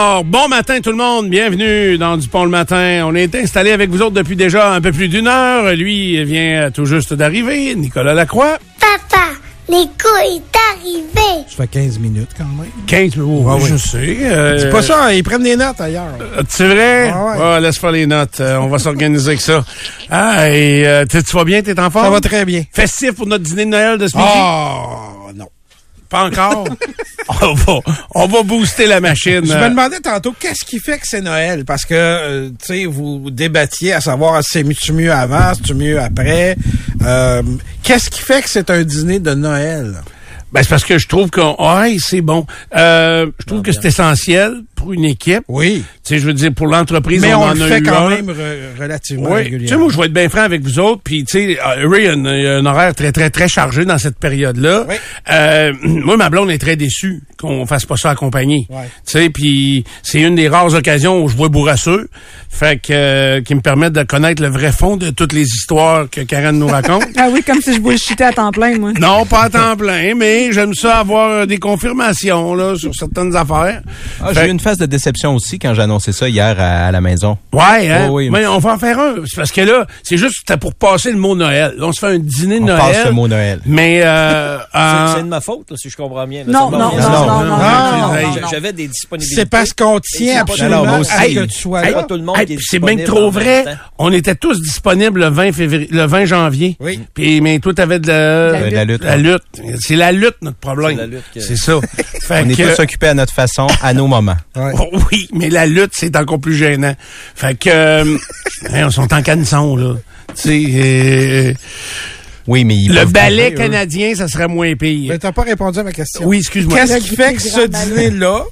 Alors, bon matin tout le monde, bienvenue dans Dupont le matin. On est installé avec vous autres depuis déjà un peu plus d'une heure. Lui vient tout juste d'arriver, Nicolas Lacroix. Papa, Nico est arrivé. Ça fait 15 minutes quand même. 15 minutes, Ouais, je sais. euh, C'est pas ça, ils prennent des notes ailleurs. euh, C'est vrai? Ah ouais. Ah, laisse faire les notes. Euh, on va s'organiser avec ça. Ah, et euh, tu vas bien? T'es en forme? Ça va très bien. Festif pour notre dîner de Noël de ce midi? Oh. Pas encore? on, va, on va booster la machine. Je me demandais tantôt, qu'est-ce qui fait que c'est Noël? Parce que, euh, tu sais, vous débattiez à savoir si c'est mieux avant, si c'est mieux après? Euh, qu'est-ce qui fait que c'est un dîner de Noël? Ben, c'est parce que je trouve que ouais, c'est bon. Euh, je trouve que c'est essentiel pour une équipe. Oui. Tu sais, je veux dire, pour l'entreprise, Mais on, on, en le a fait eu quand un. même re- relativement Oui, tu sais, régulièrement. moi, je vais être bien franc avec vous autres. Puis, tu sais, euh, Ray a, un- a un horaire très, très, très chargé dans cette période-là. Oui. Euh, moi, ma blonde est très déçue qu'on fasse pas ça accompagné. Ouais. Tu sais, puis c'est une des rares occasions où je vois bourrasseux. Fait que, euh, qui me permettent de connaître le vrai fond de toutes les histoires que Karen nous raconte. Ah oui, comme si je bullshitais à temps plein, moi. Non, pas à temps plein, mais j'aime ça avoir euh, des confirmations là sur certaines affaires. Ah, j'ai une phase de déception aussi quand j'ai annoncé ça hier à, à la maison. Ouais, hein? Oui, oui. mais on va en faire un. C'est parce que là, c'est juste c'était pour passer le mot Noël. On se fait un dîner de On Noël. passe le mot Noël. Mais euh, C'est en- c'est de ma faute, là, si je comprends bien. là. Non, C'est non, non, non, non, non, non, non, non, non, non, non. J'avais des disponibilités. C'est parce qu'on tient absolument à Hey, que tu sois C'est là. pas tout le monde Hey, c'est bien trop vrai. On était tous disponibles le 20 février, le 20 janvier. Oui. Puis mais toi t'avais de la, La lutte. La lutte. C'est la lutte notre problème. C'est la lutte que- C'est ça. On est que- tous occupés à notre façon, à nos moments. Ouais. Oh, oui, mais la lutte, c'est encore plus gênant. Fait que, euh, on sont en canson, là. Tu sais, euh, Oui, mais ils le ballet eux. canadien, ça serait moins pire. Mais t'as pas répondu à ma question. Oui, excuse-moi. Qu'est-ce qui fait que ce dîner-là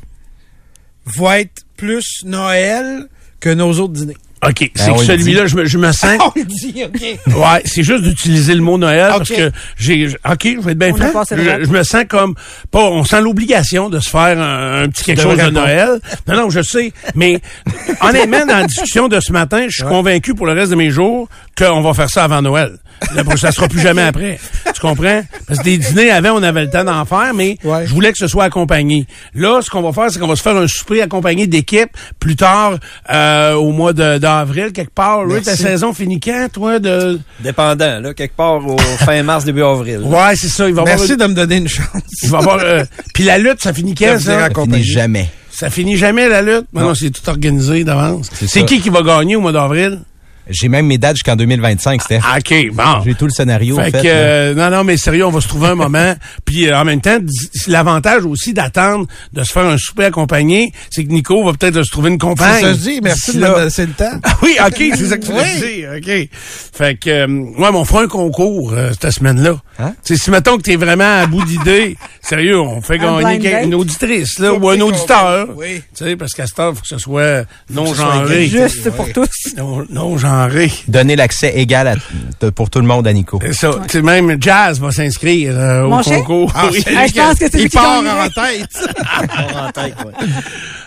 va être plus Noël que nos autres dîners? OK, c'est Ben, on que celui-là, je me, je me sens... On le dit, OK. Ouais, c'est juste d'utiliser le mot Noël parce que j'ai OK, je vais être bien franc. Je, je me sens comme pas on sent l'obligation de se faire un, un petit quelque chose de. Noël. Non non, je sais, mais honnêtement dans la discussion de ce matin, je suis convaincu pour le reste de mes jours qu'on va faire ça avant Noël. Là, ça sera plus jamais après. Tu comprends? Parce que des dîners avant, on avait le temps d'en faire, mais Ouais. je voulais que ce soit accompagné. Là, ce qu'on va faire, c'est qu'on va se faire un souper accompagné d'équipes plus tard euh, au mois de- d'avril quelque part. Rick, ta saison finit quand toi de Dépendant, là, quelque part au fin mars, début avril. Ouais, c'est ça. Il va Merci avoir. de me donner une chance. Il va avoir. euh, Puis la lutte, ça finit quand Ça ça? Finit jamais. Ça finit jamais la lutte? Mais non, c'est tout organisé d'avance. C'est qui qui va gagner au mois d'avril? J'ai même mes dates jusqu'en 2025, Steph. Ah, ok, bon. J'ai tout le scénario Fait fait. que, euh, non, non, mais sérieux, on va se trouver un moment. Puis euh, en même temps, l'avantage aussi d'attendre de se faire un souper accompagné, c'est que Nico va peut-être se trouver une compagne. C'est ça que je dis. Merci de me laisser le temps. Ah oui, ok, c'est ça que tu veux Oui. dire, ok. Fait que, euh, ouais, mais on fera un concours euh, cette semaine-là. Hein? Tu sais, si mettons que t'es vraiment à bout d'idées, sérieux, on fait Un gagner date? une auditrice là, ou un auditeur. oui. Tu sais, parce qu'à cette heure, faut que ce soit non ce soit genré. égalité. Juste pour tous. Non, non genré. Donner l'accès égal à- pour tout le monde à Nico. C'est ça. Tu sais, même Jazz va s'inscrire euh, au concours. Ah, Oui. Ah, je pense que c'est lui Il qui part en tête. On en tête, ouais.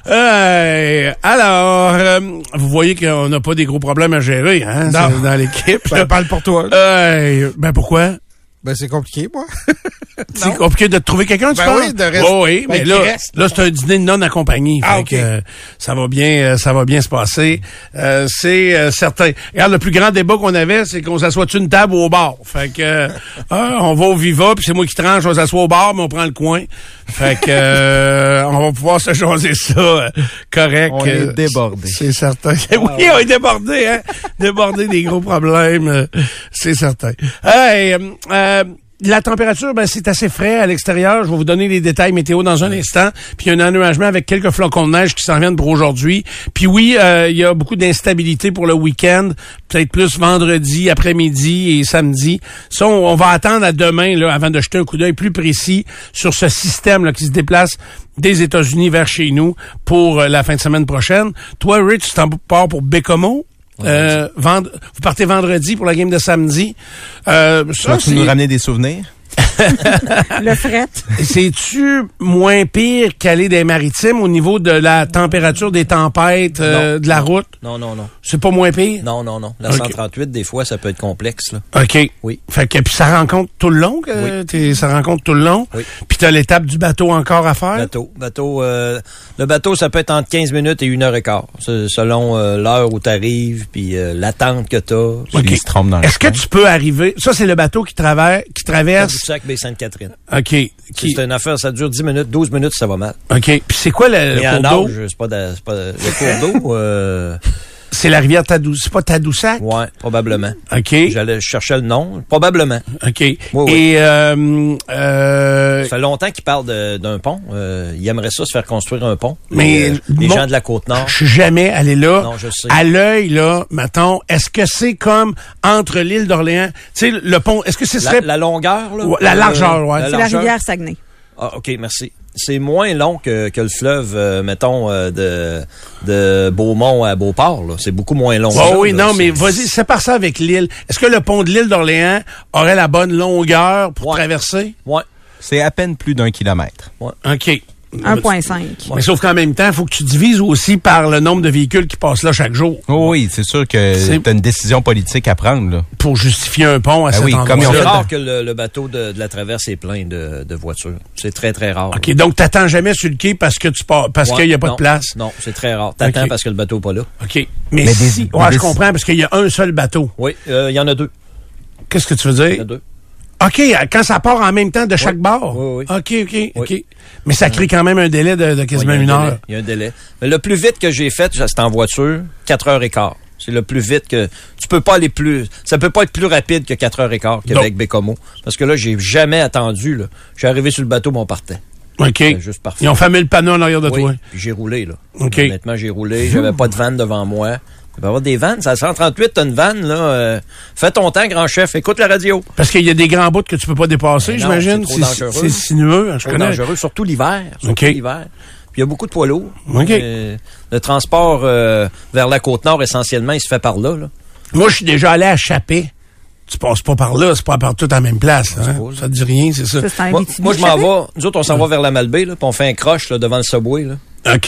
Euh, alors, euh, vous voyez qu'on n'a pas des gros problèmes à gérer hein, dans l'équipe. Ben, parle pour toi. Euh, ben pourquoi? Ben, c'est compliqué, moi. C'est compliqué de trouver quelqu'un, tu Ben penses? oui, de rester- Oh oui, ben, mais là, reste. là c'est un dîner non accompagné. Ah, Fait que, euh, ça va bien, euh, ça va bien se passer. Euh, c'est euh, certain. Regarde, le plus grand débat qu'on avait, c'est qu'on s'assoit une table ou au bar? Fait que euh, ah, on va au Viva, puis c'est moi qui tranche, on s'assoit au bar, mais on prend le coin. Fait que euh, on va pouvoir se jaser ça euh, correct. On est Euh, débordé. C'est certain. oui, on est débordé, hein. débordé des gros problèmes, euh, c'est certain. Hey, la température, ben, c'est assez frais à l'extérieur. Je vais vous donner les détails météo dans un instant. Puis il y a un ennuagement avec quelques flocons de neige qui s'en viennent pour aujourd'hui. Puis oui, euh, il y a beaucoup d'instabilité pour le week-end. Peut-être plus vendredi, après-midi et samedi. Ça, on, on va attendre à demain là, avant de jeter un coup d'œil plus précis sur ce système là, qui se déplace des États-Unis vers chez nous pour euh, la fin de semaine prochaine. Toi, Rich, tu t'en pars pour Bécomo? Euh, vend- vous partez vendredi pour la game de samedi. Euh, ça, c'est- nous ramener des souvenirs? Le fret. C'est-tu moins pire qu'aller des maritimes au niveau de la température des tempêtes, euh, de la route? Non, non, non. C'est pas moins pire? Non, non, non. La Ok. 138, des fois, ça peut être complexe, là. OK. Oui. Fait que puis ça rencontre tout le long, que t'es- ça rencontre tout le long? Oui. Puis t'as l'étape du bateau encore à faire? Bateau. Bateau, euh, le bateau, ça peut être entre 15 minutes et une heure et quart. Selon euh, l'heure où tu arrives, puis euh, l'attente que tu as. Puis Ok. il se trompe dans le Est-ce que tu peux arriver? Ça, c'est le bateau qui traverse, qui traverse. sac Baie Sainte-Catherine. OK. Qui, C'est une affaire, ça dure 10 minutes, 12 minutes, ça va mal. OK. Puis c'est quoi le, le cours d'eau? c'est pas, de- pas de- le cours d'eau. euh, C'est la rivière Tadou. C'est pas Tadoussac? ouais, probablement. OK. J'allais chercher le nom, probablement. OK. oui. Et, euh, euh, Ça fait longtemps qu'ils parlent de- d'un pont. Euh, ils aimeraient ça se faire construire un pont. Mais les, euh, gens de la Côte-Nord. je suis jamais allé là. Non, je sais. À l'œil, là, mettons, est-ce que c'est comme entre l'île d'Orléans, tu sais, le pont, est-ce que ce La, serait... la longueur, là? Ouais, la largeur, ouais. C'est la largeur. rivière Saguenay. Ah, OK, merci. C'est moins long que, que le fleuve, euh, mettons, euh, de, de Beaumont à Beauport. là. C'est beaucoup moins long. Oh là, oui, là. non, mais C'est- vas-y, sépare ça avec l'île. Est-ce que le pont de l'île d'Orléans aurait la bonne longueur pour Ouais. traverser? Ouais. C'est à peine plus d'un kilomètre. OK. 1,5. Mais sauf qu'en même temps, il faut que tu divises aussi par le nombre de véhicules qui passent là chaque jour Oh oui, c'est sûr que C'est- tu as une décision politique à prendre. Là. pour justifier un pont à Ben cet oui, comme C'est rare que le, le bateau de, de la traverse est plein de, de voitures. C'est très, très rare. OK, donc t'attends jamais sur le quai parce que tu pars, parce Ouais, qu'il n'y a pas non, de place? Non, c'est très rare. T'attends OK. parce que le bateau n'est pas là. OK. Mais, Mais des- si, ouais, des- je comprends parce qu'il y a un seul bateau. Oui, euh, il y en a deux. Qu'est-ce que tu veux Il y en dire? a deux. OK, quand ça part en même temps de chaque bord? Oui, oui. OK, OK, OK. Oui. Mais ça crée quand même un délai de, de quasiment une heure. Il y a un délai. Mais le plus vite que j'ai fait, c'est en voiture, 4 heures et quart. C'est le plus vite que tu peux pas aller plus ça peut pas être plus rapide que 4 heures et quart qu'avec Bécomo parce que là j'ai jamais attendu là. Je suis arrivé sur le bateau, mon partait. OK. Juste parfait. Ils ont famé le panneau en arrière de Oui, toi. j'ai roulé là. OK. Honnêtement, j'ai roulé, j'avais pas de vanne devant moi. Il va y avoir des vannes, ça 138 t'as une vanne là, euh, fais ton temps grand chef, écoute la radio. Parce qu'il y a des grands bouts que tu peux pas dépasser, Ben non, j'imagine. c'est trop dangereux. C'est sinueux, hein, je Trop connais. dangereux, surtout l'hiver. Surtout OK. l'hiver. Puis il y a beaucoup de poids lourds. OK. Euh, le transport euh, vers la côte nord, essentiellement, il se fait par là. là. Moi, je suis déjà allé à Chapé. Tu passes pas par là, c'est pas partout à la même place. hein. Ça te dit rien, c'est ça. Ça, c'est un Moi, moi, je m'en Chappé? vais. Nous autres, on s'en va vers la Malbaie, là, puis on fait un croche là, devant le subway. Là. OK.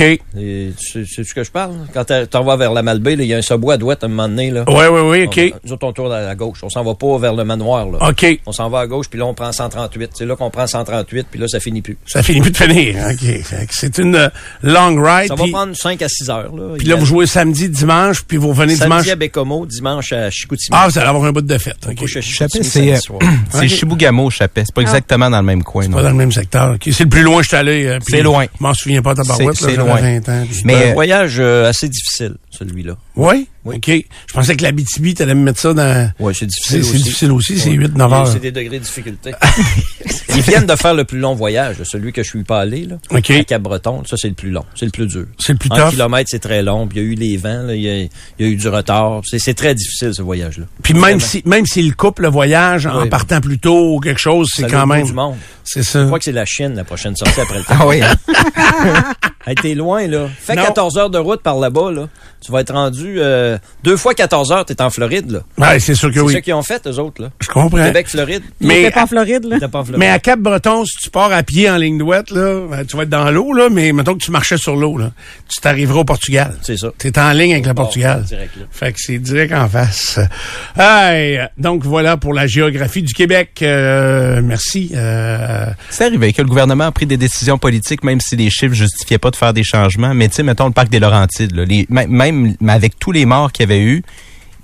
Sais-tu ce que je parle? Quand tu t'en vas vers la Malbaie, là, il y a un subway à droite à un moment donné. Là. Ouais, ouais, ouais, OK. On- nous autres, on tourne à la gauche. On s'en va pas vers le manoir. Là. OK. On s'en va à gauche, puis là, on prend 138. C'est là qu'on prend 138, puis là, ça finit plus. Ça finit plus de finir. OK. Fait que C'est une euh, long ride. Ça va prendre 5 à 6 heures. Là, puis là, vous jouez samedi, dimanche, puis vous revenez Samedi dimanche. à Bécomo, dimanche à Chicoutimi. Ah, vous allez avoir un bout de fête. OK. C'est euh, soir. c'est Ok. Chibougamau, Chappé. C'est pas exactement dans le même coin. Pas non. dans le même secteur. C'est le plus loin que je suis allé. euh, C'est loin. Je m'en souviens pas, tabarouette. C'est- loin. 20 ans, Mais un euh, voyage euh, assez difficile, celui-là. Oui? Oui. OK. Je pensais que l'Abitibi, t'allais me mettre ça dans... Oui, c'est difficile c'est difficile aussi, c'est Ouais. 8-9 heures. C'est des degrés de difficulté. Ils viennent de faire le plus long voyage, celui que je suis pas allé, là. OK. À Cap-Breton, ça, c'est le plus long. C'est le plus dur. C'est le plus Un tough? kilomètre, c'est très long. Puis il y a eu les vents, là, il, y a, il y a eu du retard. C'est très difficile, ce voyage-là. Puis même si même s'il coupe le voyage en Oui. partant plus tôt ou quelque chose, c'est quand même... du monde. C'est ça. Je crois que c'est la Chine, la prochaine sortie après le temps. Ah oui, hein? Hey, t'es loin, là. Fais Non. 14 heures de route par là-bas, là. Tu vas être rendu euh, deux fois 14 heures, t'es en Floride, là. Ouais, c'est sûr que C'est oui. ça qu'ils ont fait, eux autres, là. Je comprends. Québec-Floride. Mais- T'es pas en Floride, là. T'es pas en Floride. Mais à Cap-Breton, si tu pars à pied en ligne droite, là, ben, tu vas être dans l'eau, là, mais mettons que tu marchais sur l'eau, là. Tu t'arriveras au Portugal. C'est ça. Tu es en ligne avec le Bon, Portugal. direct, là. Fait que c'est direct en face. Hey, donc voilà pour la géographie du Québec. Euh, merci. Euh, C'est arrivé que le gouvernement a pris des décisions politiques, même si les chiffres justifiaient pas de faire des changements. Mais tu sais, mettons le parc des Laurentides, là, les, même- même mais avec tous les morts qu'il y avait eu,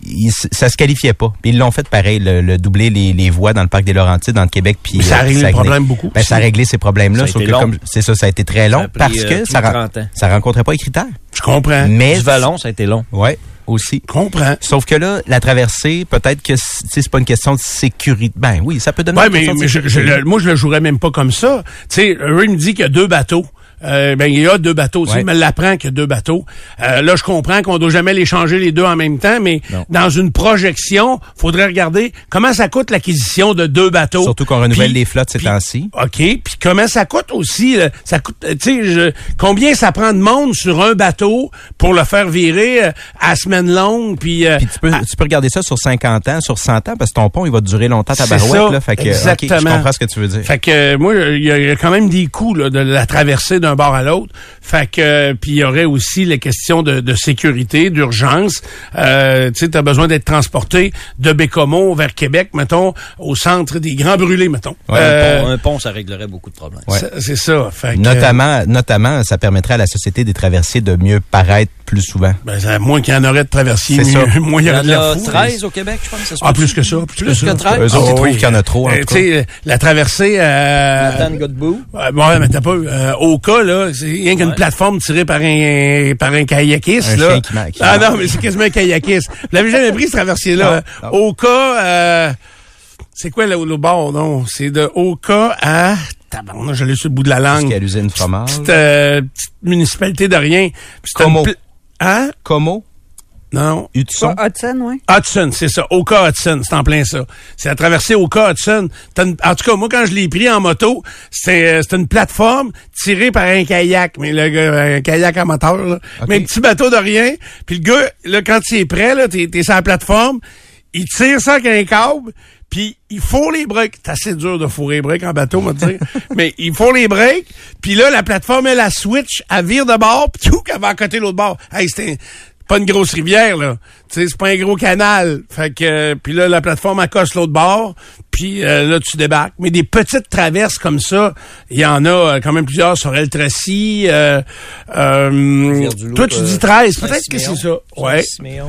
il- ça se qualifiait pas. Puis ils l'ont fait pareil, le, le doubler les, les voies dans le parc des Laurentides, entre Québec puis ça a euh, réglé le beaucoup. Ben, ça a réglé ces problèmes-là. Ça a sauf été que long. comme c'est ça, ça a été très long pris, parce euh, que ça, de ren- 30 ans. ça rencontrait pas les critères. je comprends. Mais Du vallon, ça a été long. ouais, aussi. Je comprends. Sauf que là, la traversée, peut-être que c'est pas une question de sécurité. Ben oui, ça peut donner Ouais, une mais, question de mais je, je le- moi, je le jouerais même pas comme ça. Tu sais, Ray me dit qu'il y a deux bateaux. Euh, ben il y a deux bateaux. Tu Ouais. me l'apprend qu'il y a deux bateaux. Euh, là, je comprends qu'on doit jamais les changer les deux en même temps, mais Non. dans une projection, faudrait regarder comment ça coûte l'acquisition de deux bateaux. Surtout qu'on renouvelle les flottes ces temps-ci. OK. Puis comment ça coûte aussi? là? Ça coûte, euh, tu sais, combien ça prend de monde sur un bateau pour le faire virer euh, à semaine longue? Puis, euh, tu peux, à- tu peux regarder ça sur 50 ans, sur 100 ans, parce que ton pont, il va durer longtemps ta barouette. ça, Là, fait que, exactement. je comprends ce que tu veux dire. Fait que euh, moi, il y, a- il y a quand même des coûts là, de la traversée d'un bord à l'autre. Fait que euh, puis il y aurait aussi les questions de, de sécurité, d'urgence. Euh, tu sais, t'as besoin d'être transporté de Bécomo vers Québec, mettons, au centre des Grands Brûlés, mettons. Ouais, Euh, Bon, un pont, ça réglerait beaucoup de problèmes. Ouais. c'est- C'est ça. Fait que, Notamment, notamment, ça permettrait à la Société des traversiers de mieux paraître plus souvent. Ben, ça, moins qu'il y en aurait de traversiers, C'est ça. mieux- moins il Il y en de l'air a fou. 13 au Québec, je pense. ça Ah, plus que ça. Plus, Plus que ça. 13? Eux autres, ils Ah, trouvent oui. qu'il y en a trop, en Euh, tout tu sais, la traversée... Euh, Matane Godbout. Ouais, bon, mais t'as pas euh, au cas là, c'est rien qu'une Ouais. plateforme tirée par un par un kayakiste Un là. qui ah non, mais c'est quasiment un kayakiste. Vous l'avez jamais pris ce traversier là. Non, non. Au cas euh, c'est quoi là, le bord non, c'est de Oka à tabarnak, je l'ai sur le bout de la langue. Jusqu'à l'usine fromage? Petite, euh, petite municipalité de rien. Como. Hein? Como, Non. Hudson. Pas Hudson, oui. Hudson, c'est ça. Oka Hudson, c'est en plein ça. C'est à traverser Oka Hudson. Une- en tout cas, moi, quand je l'ai pris en moto, c'était euh, c'était une plateforme tirée par un kayak, mais le gars, un kayak à moteur, là. Mais un petit bateau de rien. Puis le gars, là, quand il est prêt, là, t'es es sur la plateforme, il tire ça avec un câble, puis il fourre les breaks. C'est assez dur de fourrer les breaks en bateau, on va te dire. mais il fourre les breaks, puis là, la plateforme, elle, la switch, elle vire de bord, puis tout, elle va à côté de l'autre bord. Hey, c'était pas une grosse rivière, là. Tu sais, c'est pas un gros canal. Fait que, euh, puis là, la plateforme accoste l'autre bord, puis euh, là, tu débarques. Mais des petites traverses comme ça, il y en a euh, quand même plusieurs sur El Tracy. Euh, euh, toi, tu dis 13, peut-être que c'est ça. Ouais. Saint-Siméon.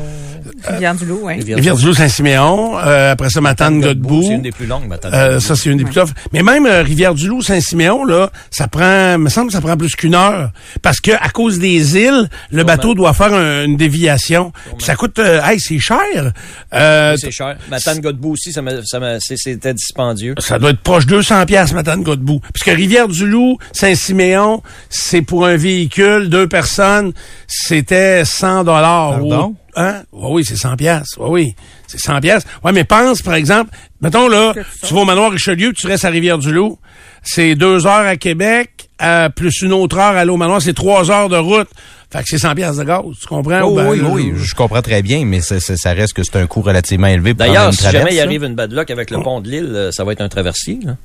Rivière-du-Loup, oui. Rivière-du-Loup, Saint-Siméon. Euh, après ça, Matane, Godbout. C'est une des plus longues, Matane Euh, ça, c'est une des plus toughs. Mais même euh, Rivière-du-Loup, Saint-Siméon, là, ça prend, me semble que ça prend plus qu'une heure. Parce que à cause des îles, le bateau doit faire un- une déviation. Puis ça coûte, euh, hey, c'est cher. Euh, C'est cher. Matane Godbout aussi, ça m'a- ça m'a- c'est- c'était dispendieux. ça doit être proche 200 pièces Matane Godbout. Parce que Rivière-du-Loup, Saint-Siméon, c'est pour un véhicule, deux personnes, c'était 100 dollars. Pardon? Hein? Oui, c'est 100 pièces. Ouais, oui, c'est 100 pièces. Ouais, mais pense, par exemple, mettons là, tu vas au manoir Richelieu, tu restes à Rivière-du-Loup, c'est deux heures à Québec, euh, plus une autre heure à aller au manoir, c'est trois heures de route. Fait que c'est 100 pièces de gaz, tu comprends? Oh, ben, oui, oui, je comprends très bien, mais ça, ça- ça reste que c'est un coût relativement élevé D'ailleurs, si jamais il arrive une bad luck avec le pont de l'île, euh, ça va être un traversier, là.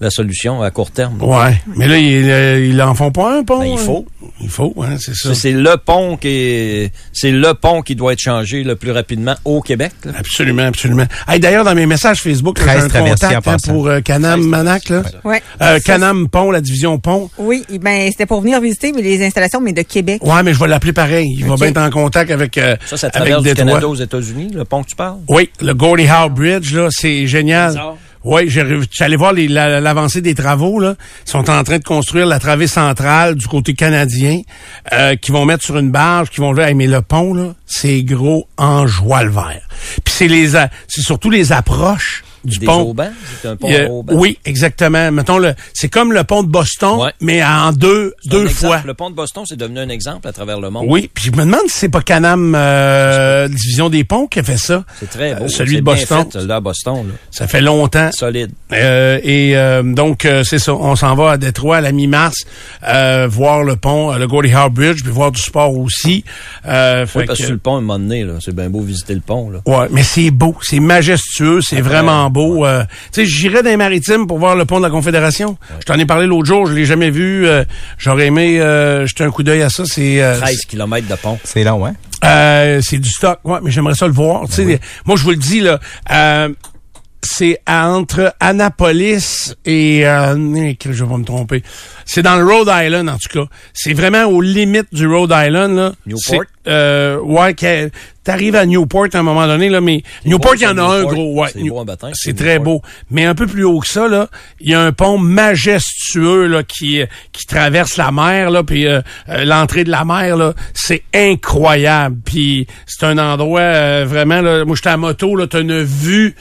La solution à court terme. Ouais, mais là, ils, euh, ils en font pas un pont. Ben, il hein? faut. Il faut, hein, c'est ça. C'est- le pont qui est, c'est le pont qui doit être changé le plus rapidement au Québec. là. Absolument, absolument. Hey, D'ailleurs, dans mes messages Facebook, là, 13 j'ai un contact hein, pour euh, Canam Manac. Là. Oui. Euh, Canam Pont, la division Pont. Oui, ben c'était pour venir visiter mais les installations, mais de Québec. Ouais, mais je vais l'appeler pareil. Il va bien être en contact avec, euh, Ça, ça avec traverse du Détroit. Canada aux États-Unis, le pont que tu parles? Oui, le Gordie Howe Bridge, là, c'est génial. Bizarre. Oui, j'allais voir l'avancée des travaux. Là. Ils sont en train de construire la travée centrale du côté canadien, euh, qui vont mettre sur une barge, qui vont Hey, mais le pont là, c'est gros en joie le vert. Puis c'est les, c'est surtout les approches du Des pont. aubans? Un oui, exactement. Mettons le, c'est comme le pont de Boston, Ouais. mais en deux, deux exemple. fois. Le pont de Boston, c'est devenu un exemple à travers le monde. Oui, puis je me demande si c'est pas Canam euh, division des ponts qui a fait ça. C'est très beau. Euh, celui de Boston. fait, Boston, là. Ça fait longtemps. Solide. Euh, et euh, donc euh, c'est ça, on s'en va à Détroit à la mi-mars euh, voir le pont, le Gordie Howe Bridge, puis voir du sport aussi. Euh, Oui, parce que sur le pont, à un moment donné, c'est bien beau visiter le pont, là. Ouais, mais c'est beau, c'est majestueux, c'est vraiment beau. euh, tu sais, j'irais dans les maritimes pour voir le pont de la Confédération. Je t'en ai parlé l'autre jour, je l'ai jamais vu. euh, J'aurais aimé euh, jeter un coup d'œil à ça. C'est euh, 13 km de pont. C'est long, hein? euh, c'est du stock, ouais, mais j'aimerais ça le voir. Sais, moi je vous le dis là, euh, c'est entre Annapolis et euh, que je vais pas me tromper. C'est dans le Rhode Island en tout cas. C'est vraiment aux limites du Rhode Island là. Newport? Euh, ouais, t'arrives à Newport à un moment donné là, mais Newport il y en a un gros. Ouais, C'est beau en baptême, C'est très beau, mais un peu plus haut que ça là, il y a un pont majestueux là qui qui traverse la mer là, puis euh, euh, l'entrée de la mer là, c'est incroyable. Puis c'est un endroit euh, vraiment là, moi j'étais à moto là, t'as une vue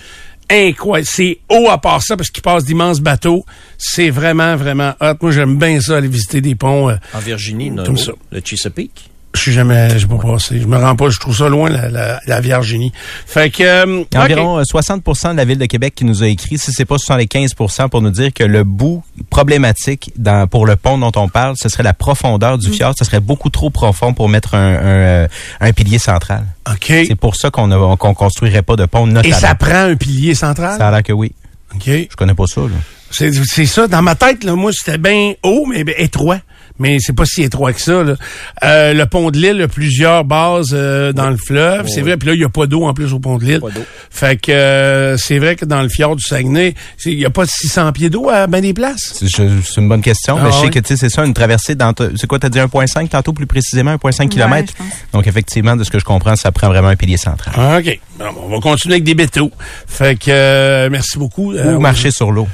incroyable. C'est haut à part ça parce qu'il passe d'immenses bateaux. C'est vraiment, vraiment hot. Moi, j'aime bien ça, aller visiter des ponts. euh, En Virginie, non, Comme ça. le Chesapeake. Je suis jamais, j'ai pas passé. Je me rends pas, je trouve ça loin, la, la, la Virginie. Fait que, euh, Il y a ok. environ euh, 60% de la ville de Québec qui nous a écrit, si c'est pas 75% pour nous dire que le bout problématique dans, pour le pont dont on parle, ce serait la profondeur Mm. du fjord. Ce serait beaucoup trop profond pour mettre un, un, euh, un pilier central. OK. C'est pour ça qu'on ne construirait pas de pont, Et notamment. ça prend un pilier central? Ça a l'air que oui. OK. Je connais pas ça, là. C'est, c'est ça. Dans ma tête, là, moi, c'était bien haut, mais ben, étroit. Mais c'est pas si étroit que ça. Là. Euh, le pont de l'île a plusieurs bases euh, dans le fleuve. c'est vrai. Puis là, il n'y a pas d'eau en plus au pont de l'île. Pas d'eau. Fait que euh, c'est vrai que dans le fjord du Saguenay, il n'y a pas 600 pieds d'eau à bien des places. C'est une bonne question. Ah mais je sais ouais? que tu sais, c'est ça, une traversée C'est quoi, t'as dit 1,5 tantôt plus précisément, 1,5 km? Ouais. Donc effectivement, de ce que je comprends, ça prend vraiment un pilier central. Ah, OK. Bon, on va continuer avec des bétos. Fait que euh, merci beaucoup. Euh, Ou marcher sur l'eau.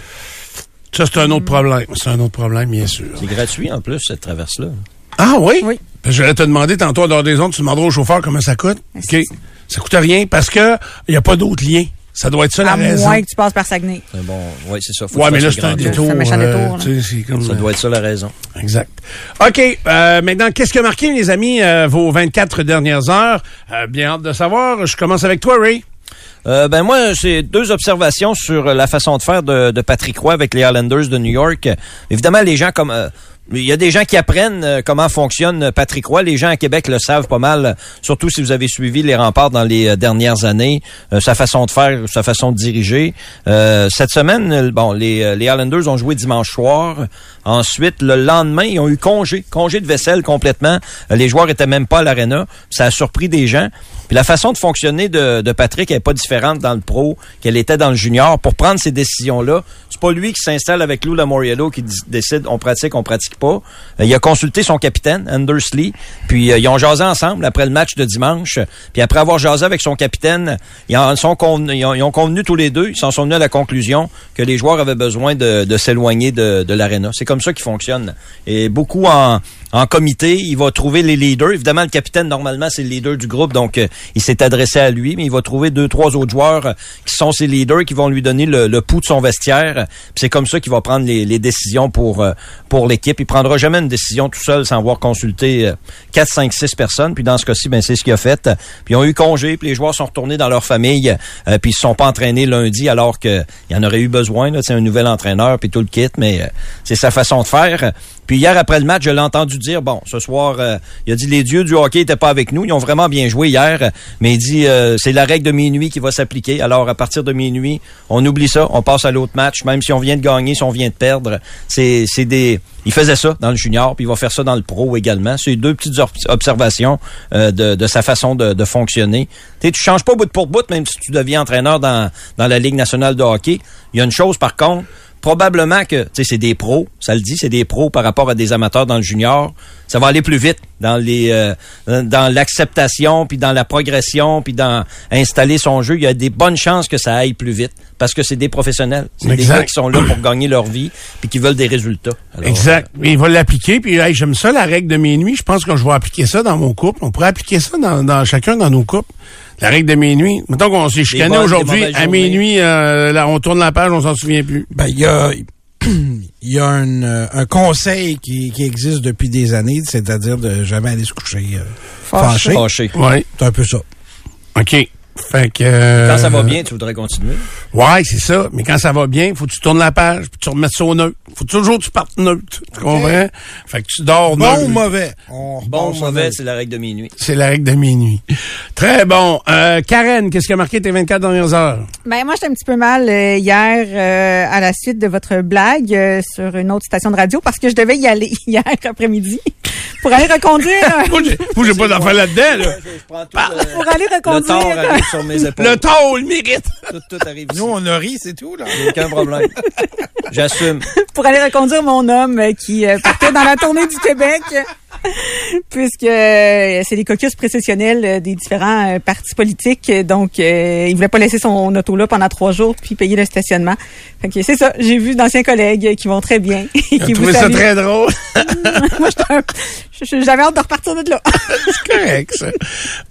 Ça, c'est un autre problème. C'est un autre problème, bien sûr. C'est gratuit en plus, cette traverse-là. Ah oui? Oui. Je vais te demander tantôt à l'heure des ondes, tu demanderas au chauffeur comment ça coûte. C'est OK? Ça coûte rien parce que il n'y a pas d'autre lien. Ça doit être ça la À raison. moins que tu passes par Saguenay. C'est bon. Oui, c'est ça. Faut Ouais, que mais là, c'est un détour. C'est un méchant euh, Ça euh, doit être ça la raison. Exact. OK. euh, maintenant, qu'est-ce qui a marqué, les amis, euh, vos 24 dernières heures? Euh, bien hâte de savoir. Je commence avec toi, Ray. Euh, ben moi, c'est deux observations sur la façon de faire de, Patrick Roy avec les Islanders de New York. Évidemment, les gens comme euh, il y a des gens qui apprennent euh, comment fonctionne Patrick Roy. Les gens à Québec le savent pas mal, euh, surtout si vous avez suivi les remparts dans les euh, dernières années, euh, sa façon de faire, sa façon de diriger. Euh, cette semaine, euh, bon, les, euh, les Islanders ont joué dimanche soir. Ensuite, le lendemain, ils ont eu congé, congé de vaisselle complètement. Euh, Les joueurs étaient même pas à l'aréna. Ça a surpris des gens. Puis la façon de fonctionner de, Patrick est pas différente dans le pro qu'elle était dans le junior. Pour prendre ces décisions-là, c'est pas lui qui s'installe avec Lou Lamoriello qui décide on pratique, on pratique pas. Euh, il a consulté son capitaine, Anders Lee, puis euh, ils ont jasé ensemble après le match de dimanche. Puis après avoir jasé avec son capitaine, ils, en sont convenu- ils, ont, convenu tous les deux, ils s'en sont venus à la conclusion que les joueurs avaient besoin de, s'éloigner de, de l'aréna. C'est comme ça qu'il fonctionne. Et beaucoup en, en comité, il va trouver les leaders. Évidemment, le capitaine, normalement, c'est le leader du groupe, donc euh, il s'est adressé à lui, mais il va trouver deux, trois autres joueurs qui sont ses leaders, qui vont lui donner le, le pouls de son vestiaire. C'est comme ça qu'il va prendre les, décisions pour euh, pour l'équipe. Il prendra jamais une décision tout seul sans avoir consulté euh, 4, 5, 6 personnes. Puis dans ce cas-ci, ben, c'est ce qu'il a fait. Puis ils ont eu congé, puis les joueurs sont retournés dans leur famille, euh, puis ils se sont pas entraînés lundi alors qu'il y en aurait eu besoin. C'est un nouvel entraîneur, puis tout le kit, mais euh, c'est sa façon de faire. Puis hier, après le match, je l'ai entendu dire, bon, ce soir, euh, il a dit les dieux du hockey étaient pas avec nous. Ils ont vraiment bien joué hier, mais il dit euh, c'est la règle de minuit qui va s'appliquer. Alors, à partir de minuit, on oublie ça, on passe à l'autre match, même si on vient de gagner, si on vient de perdre. C'est c'est des... Il faisait ça dans le junior, puis il va faire ça dans le pro également. C'est deux petites ob- observations euh, de, de sa façon de, fonctionner. Tu tu changes pas bout pour bout, même si tu deviens entraîneur dans, dans la Ligue nationale de hockey. Il y a une chose, par contre, probablement que, tu sais, c'est des pros, ça le dit, c'est des pros par rapport à des amateurs dans le junior. Ça va aller plus vite dans les, euh, dans l'acceptation, puis dans la progression, puis dans installer son jeu. Il y a des bonnes chances que ça aille plus vite parce que c'est des professionnels. C'est des gars qui sont là pour gagner leur vie, puis qui veulent des résultats. Alors, exact. Il va l'appliquer, puis hey, j'aime ça, la règle de minuit. Je pense que je vais appliquer ça dans mon couple. On pourrait appliquer ça dans, dans chacun dans nos couples. La règle de minuit. Mettons qu'on s'est chicané aujourd'hui. À minuit, euh, là, on tourne la page, on s'en souvient plus. Ben, il y a, il y a un, euh, un conseil qui, qui existe depuis des années, c'est-à-dire de jamais aller se coucher euh, fâché. Fâché. Ouais. C'est un peu ça. OK. Fait que... euh, Quand ça va bien, tu voudrais continuer. Ouais, c'est ça. Mais quand ça va bien, faut que tu tournes la page, puis tu remettes ça au neutre. Faut toujours que tu partes neutre. Tu comprends? Fait que tu dors Bon neutre. ou mauvais? On Bon ou mauvais, c'est la règle de minuit. C'est la règle de minuit. Très bon. Euh, Karen, qu'est-ce qui a marqué tes 24 dernières heures? Ben moi j'étais un petit peu mal euh, hier euh, à la suite de votre blague euh, sur une autre station de radio parce que je devais y aller hier après-midi pour aller reconduire Moi, j'ai, moi, j'ai pas d'affaire là-dedans, là. Je prends tout pour aller le tort reconduire arrive sur mes épaules. Le taux, le mérite. Tout, tout arrive ici. Nous, on a ri, c'est tout, là. Aucun problème. J'assume. pour aller reconduire mon homme euh, qui euh, partait dans la tournée du Québec puisque euh, c'est les caucus précessionnels euh, des différents euh, partis politiques donc euh, il voulait pas laisser son auto là pendant trois jours puis payer le stationnement fait que c'est ça j'ai vu d'anciens collègues qui vont très bien et J'ai qui vous ça très drôle. Moi, j'étais un, Je- J'avais hâte de repartir de là. C'est correct, ça.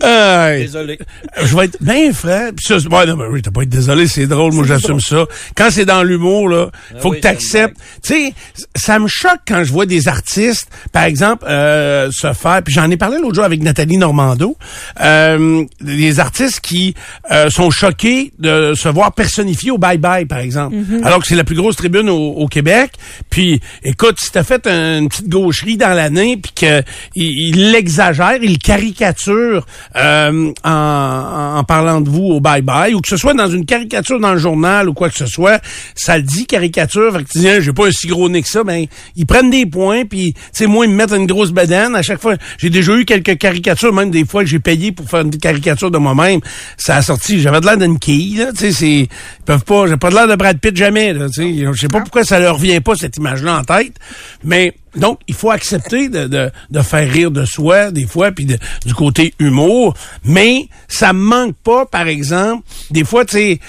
Euh, Désolé. je vais être bien franc. Puis ça, c'est- ouais, non, mais oui, t'as pas à être désolé, c'est drôle, moi j'assume ça. Quand c'est dans l'humour, là, faut oui, que t'acceptes. Tu sais, ça me choque quand je vois des artistes, par exemple, euh, se faire, puis j'en ai parlé l'autre jour avec Nathalie Normando, euh, des artistes qui euh, sont choqués de se voir personnifiés au bye-bye, par exemple. Alors que c'est la plus grosse tribune au, au Québec. Puis, écoute, si t'as fait une petite gaucherie dans l'année, puis que il il l'exagère, il caricature euh, en, en parlant de vous au bye-bye, ou que ce soit dans une caricature dans le journal ou quoi que ce soit, ça le dit caricature, fait que tu dis, Hein, j'ai pas un si gros nez que ça, ben, ils prennent des points, puis, tu sais, moi, ils me mettent une grosse bedaine. À chaque fois, j'ai déjà eu quelques caricatures, même des fois que j'ai payé pour faire une caricature de moi-même. Ça a sorti, j'avais de l'air d'une quille, là, tu sais, c'est, ils peuvent pas, j'ai pas de l'air de Brad Pitt jamais, là, tu sais. Je sais pas pourquoi ça leur vient pas, cette image-là en tête, mais, donc, il faut accepter de, de, de faire rire de soi, des fois, puis de- du côté humour, mais ça me manque pas, par exemple, des fois, tu sais,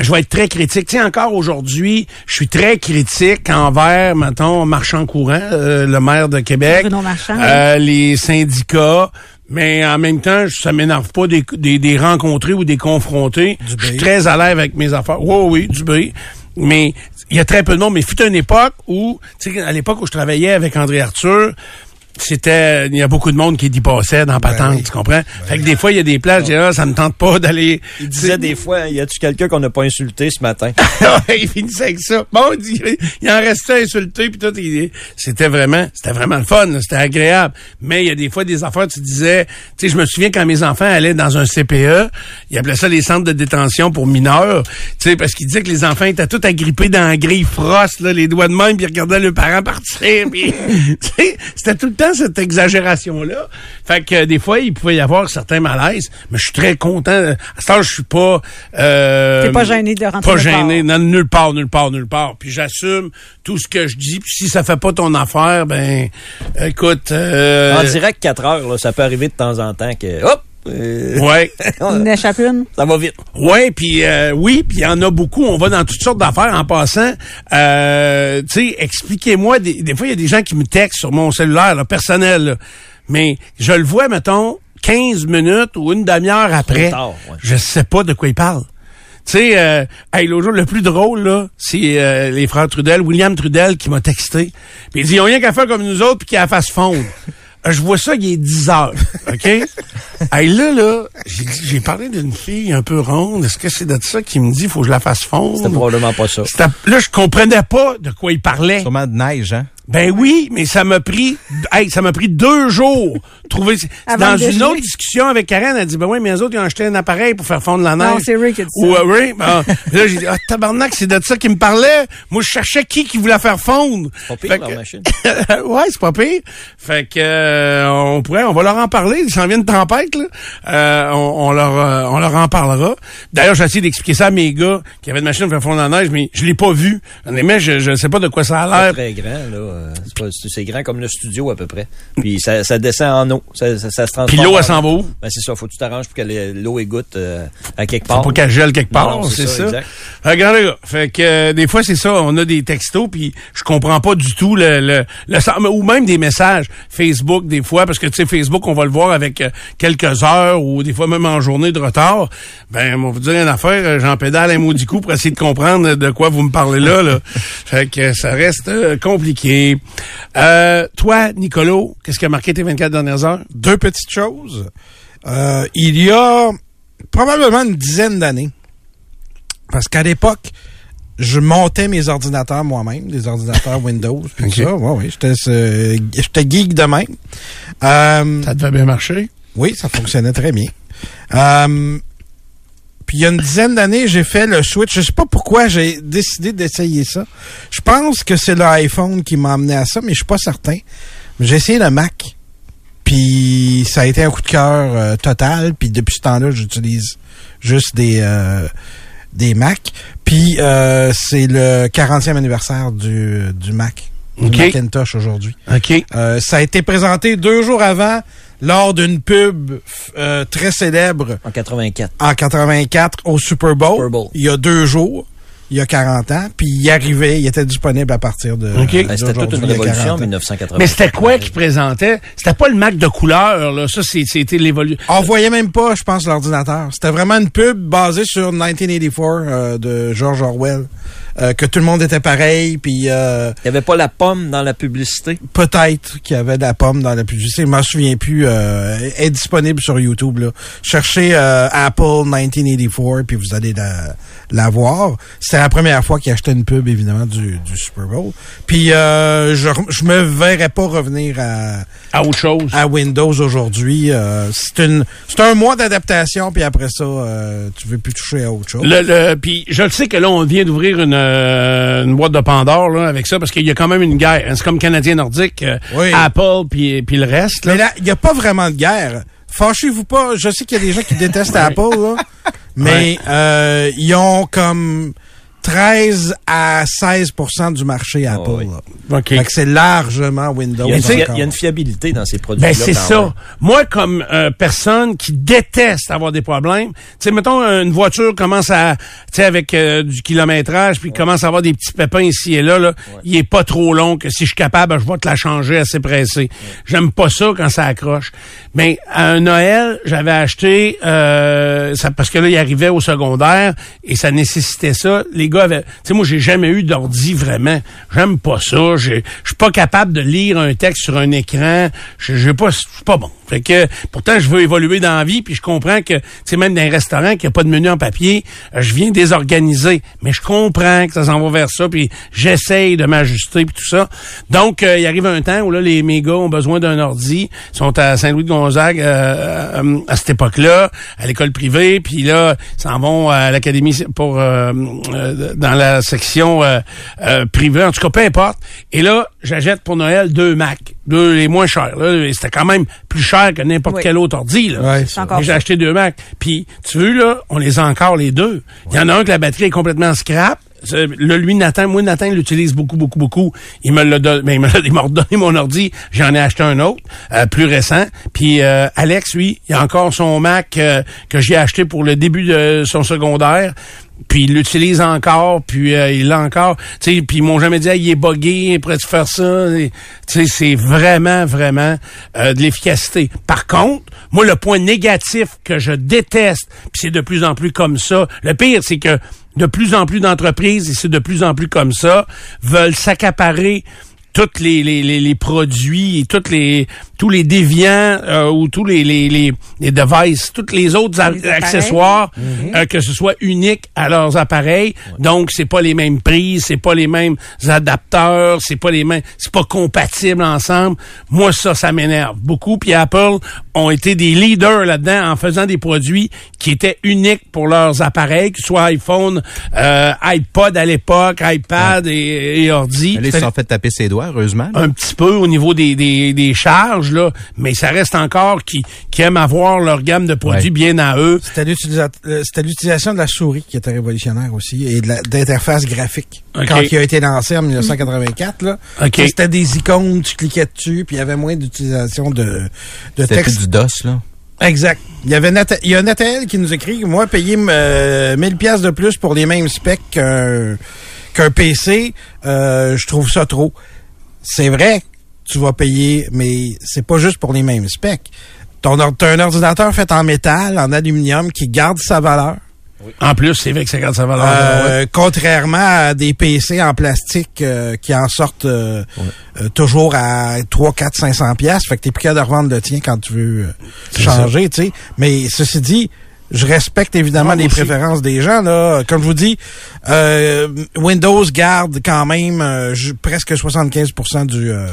je vais être très critique. Tu sais, encore aujourd'hui, je suis très critique envers, mettons, Marchand Courant, euh, le maire de Québec, Bruno Marchand, euh, les syndicats, mais en même temps, ça m'énerve pas des, des, des rencontrer ou des confronter. Je suis très à l'aise avec mes affaires. Oui, oui, du B. Mais il y a très peu de monde. Mais fut une époque où, tu sais, à l'époque où je travaillais avec André Arthur, c'était il y a beaucoup de monde qui y passait dans Patente, oui. tu comprends? Fait que des fois, il y a des places, je dis, ah, ça me tente pas d'aller. Il disait des fois, y a-tu quelqu'un qu'on n'a pas insulté ce matin? Il finissait avec ça. Bon, il, dit- il en restait insulté puis tout. C'était vraiment, c'était vraiment le fun. là, C'était agréable. Mais il y a des fois des affaires. Tu disais, tu sais, je me souviens quand mes enfants allaient dans un CPE, ils appelaient ça les centres de détention pour mineurs. Tu sais, parce qu'ils disaient que les enfants étaient tous agrippés dans la grille frost, là, les doigts de main, puis ils regardaient leurs parents partir. Puis, c'était tout le temps cette exagération-là. Fait que euh, des fois, il pouvait y avoir certains malaises. Mais je suis très content. À ce temps, je suis pas. Euh, T'es pas gêné de rentrer Pas gêné. part. Non, nulle part, nulle part, nulle part. Puis j'assume tout ce que je dis. Puis si ça fait pas ton affaire, ben, écoute. Euh, En direct 4 heures, là, ça peut arriver de temps en temps que, hop, euh, Ouais, Une échappe une? ça va vite. ouais, puis euh, oui, puis il y en a beaucoup. On va dans toutes sortes d'affaires en passant. Euh, tu sais, expliquez-moi. Des, des fois, il y a des gens qui me textent sur mon cellulaire, là, personnel. là. mais je le vois, mettons, 15 minutes ou une demi-heure après. tard, ouais. Je sais pas de quoi il parle. Tu sais, euh, hey, l'autre jour, le plus drôle, là, c'est euh, les frères Trudel, William Trudel, qui m'a texté. Puis il dit, ils ont rien qu'à faire comme nous autres, puis qu'ils la fassent fondre. Je vois ça, il est 10 heures, OK? hey, là, là, j'ai dit- j'ai parlé d'une fille un peu ronde. Est-ce que c'est de ça qui me dit, faut que je la fasse fondre? C'était probablement pas ça. C'était- Là, je comprenais pas de quoi il parlait. Sûrement de neige, hein? Ben oui, mais ça m'a pris, hey, ça m'a pris deux jours. Trouver, dans une autre discussion avec Karen, elle dit, ben oui, mais les autres, ils ont acheté un appareil pour faire fondre la neige. Non, c'est Ray qui a dit ça. Ou, euh, Ray, ben, là, j'ai dit, ah, tabarnak, c'est de ça qu'il me parlait. Moi, je cherchais qui qui voulait faire fondre. Pas pire, que- machine. ouais, c'est pas pire. Fait que euh, on pourrait, on va leur en parler. Ils s'en viennent de tempête, là. Euh, on, on leur, euh, on leur en parlera. D'ailleurs, j'ai essayé d'expliquer ça à mes gars qui avaient une machine pour faire fondre la neige, mais je l'ai pas vu. Honnêtement, je, je sais pas de quoi ça a l'air. très grand, là. Euh, C'est grand comme le studio, à peu près. Puis ça, ça descend en eau. Ça, ça, ça se transforme. Puis l'eau, elle s'en va où? Ben, c'est ça. Faut que tu t'arranges pour que le- l'eau égoutte euh, à quelque Faut part. pas qu'elle gèle quelque part, c'est ça. exact. Regarde, les gars. Fait que euh, des fois, c'est ça, on a des textos, puis je comprends pas du tout le, le, le sens- ou même des messages Facebook, des fois, parce que, tu sais, Facebook, on va le voir avec euh, quelques heures, ou des fois même en journée de retard. Ben, on va vous dire une affaire, j'en pédale un maudit coup pour essayer de comprendre de quoi vous me parlez là, là. fait que ça reste euh, Euh, toi, Nicolo, qu'est-ce qui a marqué tes 24 dernières heures? Deux petites choses. Euh, il y a probablement une dizaine d'années, parce qu'à l'époque, je montais mes ordinateurs moi-même, des ordinateurs Windows, puis ça. Ouais, ouais, j'étais, j'étais geek de même. Euh, Ça devait bien marcher? oui, ça fonctionnait très bien. Puis il y a une dizaine d'années, j'ai fait le switch. Je sais pas pourquoi j'ai décidé d'essayer ça. Je pense que c'est l'iPhone qui m'a amené à ça, mais je suis pas certain. J'ai essayé le Mac. Puis ça a été un coup de cœur euh, total. Puis depuis ce temps-là, j'utilise juste des euh, des Mac. Puis euh, c'est le 40e anniversaire du, du Mac. Du Ok. Macintosh aujourd'hui. OK. Euh, ça a été présenté deux jours avant lors d'une pub euh, très célèbre En 84. en 84 au Super Bowl, Super Bowl. il y a deux jours. il y a 40 ans, puis il arrivait, il était disponible à partir de. OK. Ben, C'était toute une révolution 40 en ans. 1980. Mais c'était quoi qu'il présentait? C'était pas le Mac de couleur, là. Ça, c'est- c'était l'évolution. On voyait même pas, je pense, l'ordinateur. C'était vraiment une pub basée sur 1984 euh, de George Orwell. Euh, que tout le monde était pareil, puis euh, Il n'y avait pas la pomme dans la publicité? peut-être qu'il y avait de la pomme dans la publicité. Je m'en souviens plus. Euh, elle est disponible sur YouTube. Là. Cherchez euh, Apple 1984, puis vous allez la, la voir. C'était la première fois qu'il achetait une pub, évidemment, du, du Super Bowl. Puis euh, je, je me verrais pas revenir à, À autre chose. à Windows aujourd'hui. Euh, c'est une c'est un mois d'adaptation, puis après ça, euh, tu veux plus toucher à autre chose. Le, le, puis je le sais que là, on vient d'ouvrir une, euh, une boîte de Pandore là, avec ça, parce qu'il y a quand même une guerre. C'est comme Canadien Nordique, euh, Oui. Apple, puis, puis le reste. Là. Mais là, il n'y a pas vraiment de guerre. Fâchez-vous pas. Je sais qu'il y a des gens qui détestent Apple, là, mais euh, ils ont comme 13 à 16% du marché Apple. oui. là. OK. Fait que c'est largement Windows. Il y, a une, sais- fia- encore. il y a une fiabilité dans ces produits-là. Ben c'est ça. même. Moi, comme euh, personne qui déteste avoir des problèmes, tu sais, mettons une voiture commence à, tu sais, avec euh, du kilométrage, puis commence à avoir des petits pépins ici et là, là, il est pas trop long que si je suis capable, je vais te la changer assez pressé. J'aime pas ça quand ça accroche. Mais à un Noël, j'avais acheté, euh, ça, parce que là, il arrivait au secondaire et ça nécessitait ça. Les gars moi, j'ai jamais eu d'ordi vraiment. J'aime pas ça. Je suis pas capable de lire un texte sur un écran. Je pas, c'est pas bon. Fait que, pourtant, je veux évoluer dans la vie, puis je comprends que, tu sais, même dans un restaurant qu'il n'y a pas de menu en papier, euh, je viens désorganiser. Mais je comprends que ça s'en va vers ça, puis j'essaye de m'ajuster, puis tout ça. Donc, euh, il arrive un temps où là, les mes gars ont besoin d'un ordi, Ils sont à Saint-Louis-de-Gonzague euh, à cette époque-là, à l'école privée, puis là, ils s'en vont à l'académie pour euh, dans la section euh, euh, privée, en tout cas, peu importe. Et là, j'achète pour Noël deux Mac, deux les moins chers. Là, Et c'était quand même plus cher que n'importe Oui. quel autre ordi. Là. Ouais, j'ai acheté deux Mac. Puis, tu veux, là, on les a encore les deux. Il y en a un que la batterie est complètement scrap. Là, lui, Nathan, moi, Nathan, il l'utilise beaucoup, beaucoup, beaucoup. Il me l'a donné, mais il me l'a- il m'a redonné mon ordi. J'en ai acheté un autre, euh, plus récent. Puis euh, Alex, lui, il a encore son Mac euh, que j'ai acheté pour le début de son secondaire. Puis il l'utilise encore, puis euh, il l'a encore. Puis ils m'ont jamais dit, Ah, il est buggé, prêt de faire ça. C'est vraiment, vraiment euh, de l'efficacité. Par contre, moi, le point négatif que je déteste, puis c'est de plus en plus comme ça. Le pire, c'est que de plus en plus d'entreprises, et c'est de plus en plus comme ça, veulent s'accaparer tous les, les, les, les produits et toutes les tous les déviants euh, ou tous les, les, les, les devices, tous les autres accessoires, euh, que ce soit unique à leurs appareils. Donc, c'est pas les mêmes prix, c'est pas les mêmes adapteurs, c'est pas les mêmes, c'est pas compatible ensemble. Moi, ça, ça m'énerve beaucoup. Puis Apple ont été des leaders là-dedans en faisant des produits qui étaient uniques pour leurs appareils, que ce soit iPhone, euh, iPod à l'époque, iPad et, et ordi. Là, ils se sont fait taper ses doigts, heureusement. là. un petit peu au niveau des, des, des charges, là, mais ça reste encore qui, qui aiment avoir leur gamme de produits Ouais. bien à eux. C'était euh, c'était l'utilisation de la souris qui était révolutionnaire aussi et de la- d'interface graphique. Quand il a été lancé en 1984, là, c'était des icônes, tu cliquais dessus, puis il y avait moins d'utilisation de, de C'était plus texte. du DOS, là. Exact. Il y avait il y a Nathalie qui nous écrit, moi, payer euh, 1000 pièces de plus pour les mêmes specs qu'un qu'un PC, euh, je trouve ça trop. C'est vrai, tu vas payer, mais c'est pas juste pour les mêmes specs. Ton t'as un ordinateur fait en métal, en aluminium, qui garde sa valeur. En plus, c'est vrai que ça garde sa valeur. Euh, ouais. Contrairement à des PC en plastique euh, qui en sortent euh, euh, toujours à 3, 4, 500 pièces, fait que t'es plus capable de revendre le tien quand tu veux euh, changer, tu sais. Mais ceci dit, je respecte évidemment moi les aussi. préférences des gens. Là. Comme je vous dis, euh, Windows garde quand même euh, presque 75% du, euh,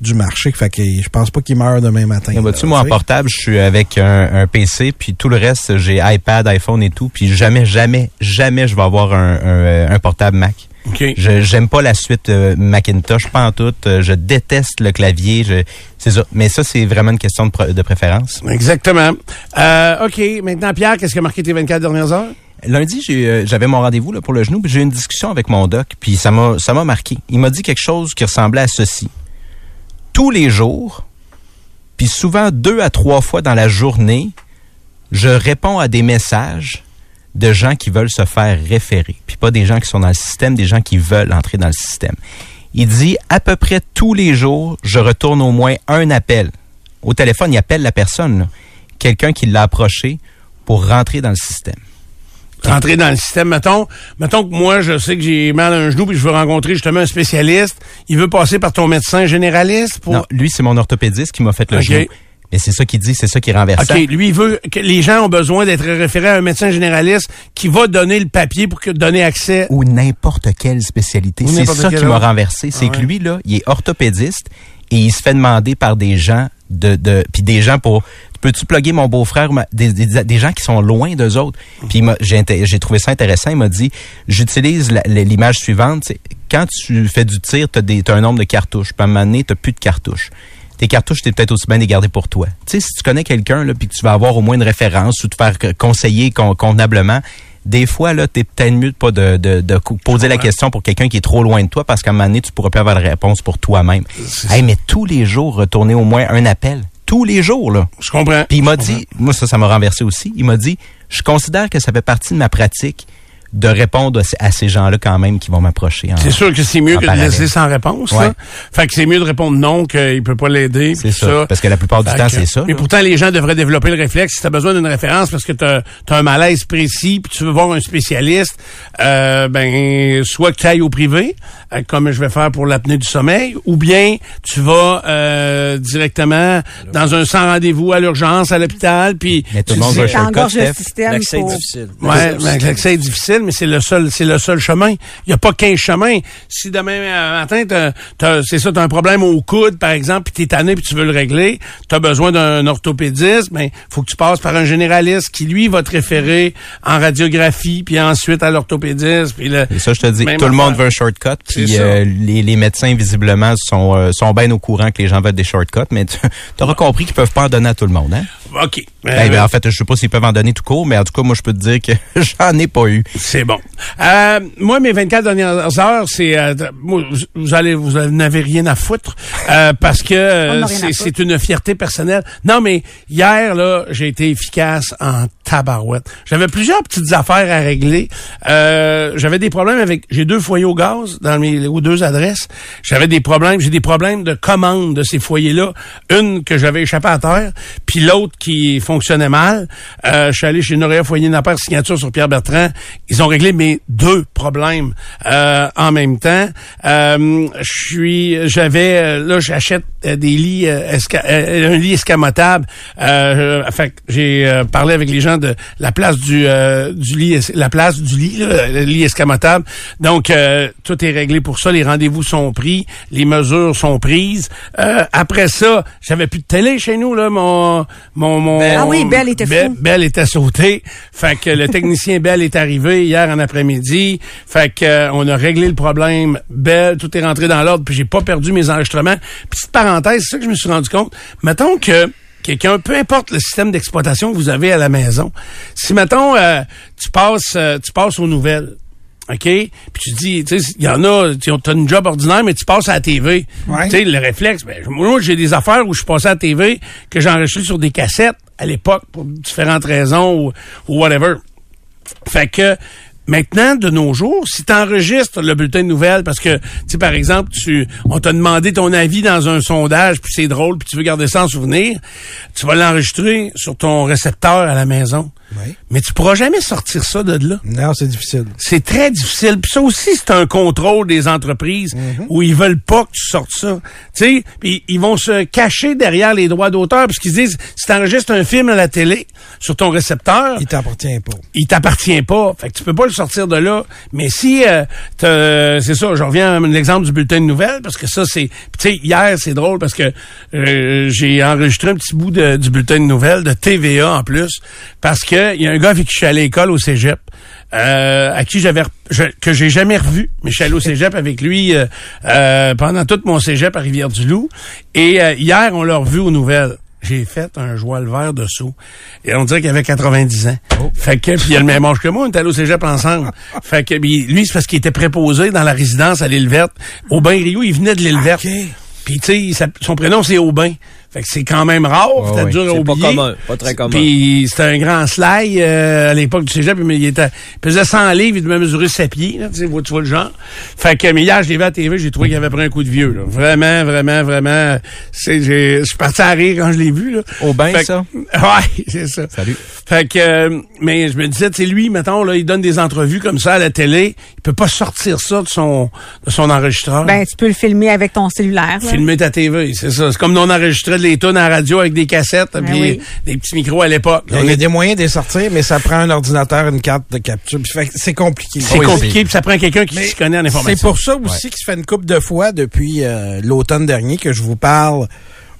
du marché. Fait que je pense pas qu'il meurt demain matin. Vois-tu, là, moi, en tu sais. portable, je suis avec un, un PC, puis tout le reste, j'ai iPad, iPhone et tout, puis jamais, jamais, jamais je vais avoir un, un, un portable Mac. OK. Je j'aime pas la suite euh, Macintosh, pas en tout. Euh, je déteste le clavier. Je, c'est ça. Mais ça, c'est vraiment une question de, pr- de préférence. Exactement. Euh, OK. Maintenant, Pierre, qu'est-ce qui a marqué tes 24 dernières heures? Lundi, j'ai, euh, j'avais mon rendez-vous là, pour le genou, puis j'ai eu une discussion avec mon doc, puis ça m'a, ça m'a marqué. Il m'a dit quelque chose qui ressemblait à ceci. Tous les jours, puis souvent deux à trois fois dans la journée, je réponds à des messages de gens qui veulent se faire référer, puis pas des gens qui sont dans le système, des gens qui veulent entrer dans le système. Il dit à peu près tous les jours, je retourne au moins un appel. Au téléphone, il appelle la personne, quelqu'un qui l'a approché pour rentrer dans le système. Rentrer dans le système, mettons, mettons que moi, je sais que j'ai mal à un genou puis je veux rencontrer justement un spécialiste. Il veut passer par ton médecin généraliste pour... Non, lui, c'est mon orthopédiste qui m'a fait le Ok. genou. Mais c'est ça qu'il dit, c'est ça qui est renversant. OK, lui, il veut que les gens ont besoin d'être référés à un médecin généraliste qui va donner le papier pour que donner accès. ou n'importe quelle spécialité. C'est ça qui m'a renversé. C'est Ah que lui, là, il est orthopédiste et il se fait demander par des gens de, de puis des gens pour peux-tu plugger mon beau-frère des, des, des gens qui sont loin d'eux autres puis j'ai trouvé ça intéressant il m'a dit j'utilise l'image suivante quand tu fais du tir des t'as un nombre de cartouches puis à un moment donné t'as plus de cartouches tes cartouches, t'es peut-être aussi bien les garder pour toi. Tu sais, si tu connais quelqu'un, là, puis que tu vas avoir au moins une référence ou te faire conseiller con- convenablement, des fois, là, t'es peut-être mieux de pas de, de, poser la question pour quelqu'un qui est trop loin de toi parce qu'à un moment donné, tu pourras pas avoir la réponse pour toi-même. Hey, mais tous les jours, retourner au moins un appel. Tous les jours, là. Je comprends. Puis il m'a dit, moi ça, ça m'a renversé aussi. Il m'a dit, je considère que ça fait partie de ma pratique de répondre à ces- à ces gens-là quand même qui vont m'approcher. en- C'est sûr que c'est mieux que de laisser sans réponse. Ouais. là. Fait que c'est mieux de répondre non qu'il peut pas l'aider. C'est ça. Parce que la plupart du Fait temps, c'est ça. Mais pourtant, les gens devraient développer le réflexe. Si tu as besoin d'une référence parce que tu as, un malaise précis puis tu veux voir un spécialiste, euh, ben soit que tu ailles au privé, euh, comme je vais faire pour l'apnée du sommeil, ou bien tu vas euh, directement dans un sans rendez-vous à l'urgence, à l'hôpital, puis Mais tout tu le monde dis- va le système. L'accès est pour- difficile. Ouais, mais l'accès est difficile, mais c'est le seul, c'est le seul chemin. Il n'y a pas 15 chemins. Si demain euh, matin, t'as- t'as- c'est ça, tu as un problème au coude, par exemple, puis tu es tanné, puis tu veux le régler, tu as besoin d'un orthopédiste, mais faut que tu passes par un généraliste qui, lui, va te référer en radiographie, puis ensuite à l'orthopédiste. Puis le, Et ça, je te dis, tout le monde veut un shortcut. Puis euh, les, les médecins, visiblement, sont, euh, sont bien au courant que les gens veulent des shortcuts, mais tu auras compris qu'ils peuvent pas en donner à tout le monde. Hein? OK. Eh Euh, ben, en fait, je sais pas s'ils peuvent en donner tout court, mais en tout cas, moi, je peux te dire que j'en ai pas eu. C'est bon. Euh, moi, mes 24 dernières heures, c'est euh, vous- allez vous n'avez rien à foutre euh, parce que euh, c'est une fierté personnelle. Non, mais hier là, j'ai été efficace en tabarouette. J'avais plusieurs petites affaires à régler. Euh, j'avais des problèmes avec j'ai deux foyers au gaz dans mes ou deux adresses. J'avais des problèmes, j'ai des problèmes de commande de ces foyers-là. Une que j'avais échappé à terre, puis l'autre qui fonctionnait mal. Euh, je suis allé chez Noria Foyer Napper Signature sur Pierre Bertrand. Ils ont réglé mes deux problèmes euh, en même temps. Euh, je suis, j'avais euh, là, j'achète des lits, esca- un lit escamotable. Fait j'ai parlé avec les gens de la place du du lit, la place du lit, là, le lit escamotable. Donc euh, tout est réglé pour ça. Les rendez-vous sont pris, les mesures sont prises. Euh, après ça, j'avais plus de télé chez nous là. Mon mon mon. Ah oui, Belle était Belle- fou. Belle était sautée. Fait que le technicien Bell est arrivé hier en après-midi. Fait que euh, on a réglé le problème. Belle, tout est rentré dans l'ordre. Puis j'ai pas perdu mes enregistrements. Petite parenthèse, c'est ça que je me suis rendu compte. Mettons que quelqu'un, peu importe le système d'exploitation que vous avez à la maison, si mettons euh, tu passes euh, tu passes aux nouvelles. OK? Puis tu dis, tu sais, il y en a, tu as une job ordinaire, mais tu passes à la TV. Ouais. Tu sais, le réflexe, ben, moi, j'ai des affaires où je passais à la TV que j'ai enregistrées sur des cassettes à l'époque pour différentes raisons ou, ou whatever. Fait que maintenant, de nos jours, si tu enregistres le bulletin de nouvelles, parce que, tu sais, par exemple, tu on t'a demandé ton avis dans un sondage, puis c'est drôle, puis tu veux garder ça en souvenir, tu vas l'enregistrer sur ton récepteur à la maison. Oui. Mais tu pourras jamais sortir ça de là. Non, c'est difficile. C'est très difficile. Puis ça aussi, c'est un contrôle des entreprises où ils veulent pas que tu sortes ça. Tu sais, puis ils vont se cacher derrière les droits d'auteur parce qu'ils disent, si t'enregistres un film à la télé sur ton récepteur, Il t'appartient pas. il t'appartient pas. Fait que tu peux pas le sortir de là. Mais si, euh, c'est ça, je reviens à l'exemple du bulletin de nouvelles parce que ça, c'est, tu sais, hier, c'est drôle parce que euh, j'ai enregistré un petit bout de- du bulletin de nouvelles de TVA en plus parce que il y a un gars avec qui je suis allé à l'école au cégep. euh, à qui j'avais je- que j'ai jamais revu, mais je suis allé au cégep avec lui euh, euh, pendant tout mon cégep à Rivière-du-Loup. Et euh, hier, on l'a revu aux nouvelles. J'ai fait un joie le vert de saut. Et on dirait qu'il avait 90 ans. Fait que, puis il a le même âge que moi, on est allé au cégep ensemble. fait que, lui, c'est parce qu'il était préposé dans la résidence à l'île verte. Aubin Rio, il venait de l'île verte. OK. Puis, tu sais, sa- son prénom, c'est Aubin. Fait que c'est quand même rare, Ouais, c'était ouais. dur à C'est pas oublier. commun, pas très commun. Puis c'était un grand slide euh, à l'époque du cégep, mais il, était, il pesait 100 livres, il devait mesurer 7 pieds, là, tu, sais, tu vois le genre. Fait que, mais hier, je l'ai vu à la TV, j'ai trouvé qu'il avait pris un coup de vieux. Là. Vraiment, vraiment, vraiment. c'est- j'ai- Je suis parti à rire quand je l'ai vu. Là. Au bain, Fait ça? Ouais, c'est ça. Salut. Fait que, euh, mais je me disais, tu sais, lui, mettons, là, il donne des entrevues comme ça à la télé, il peut pas sortir ça de son, de son enregistreur. Ben, tu peux le filmer avec ton cellulaire. là. Filmer ta TV, c'est ça. C'est comme nous, on enregistrait les tunes à la radio avec des cassettes, puis oui. des petits micros à l'époque. Il y a des moyens de les sortir, mais ça prend un ordinateur, une carte de capture. C'est compliqué. C'est Oui, compliqué, puis ça prend quelqu'un qui s'y connaît en informatique. C'est pour ça aussi que ça fait une couple de fois depuis euh, l'automne dernier que je vous parle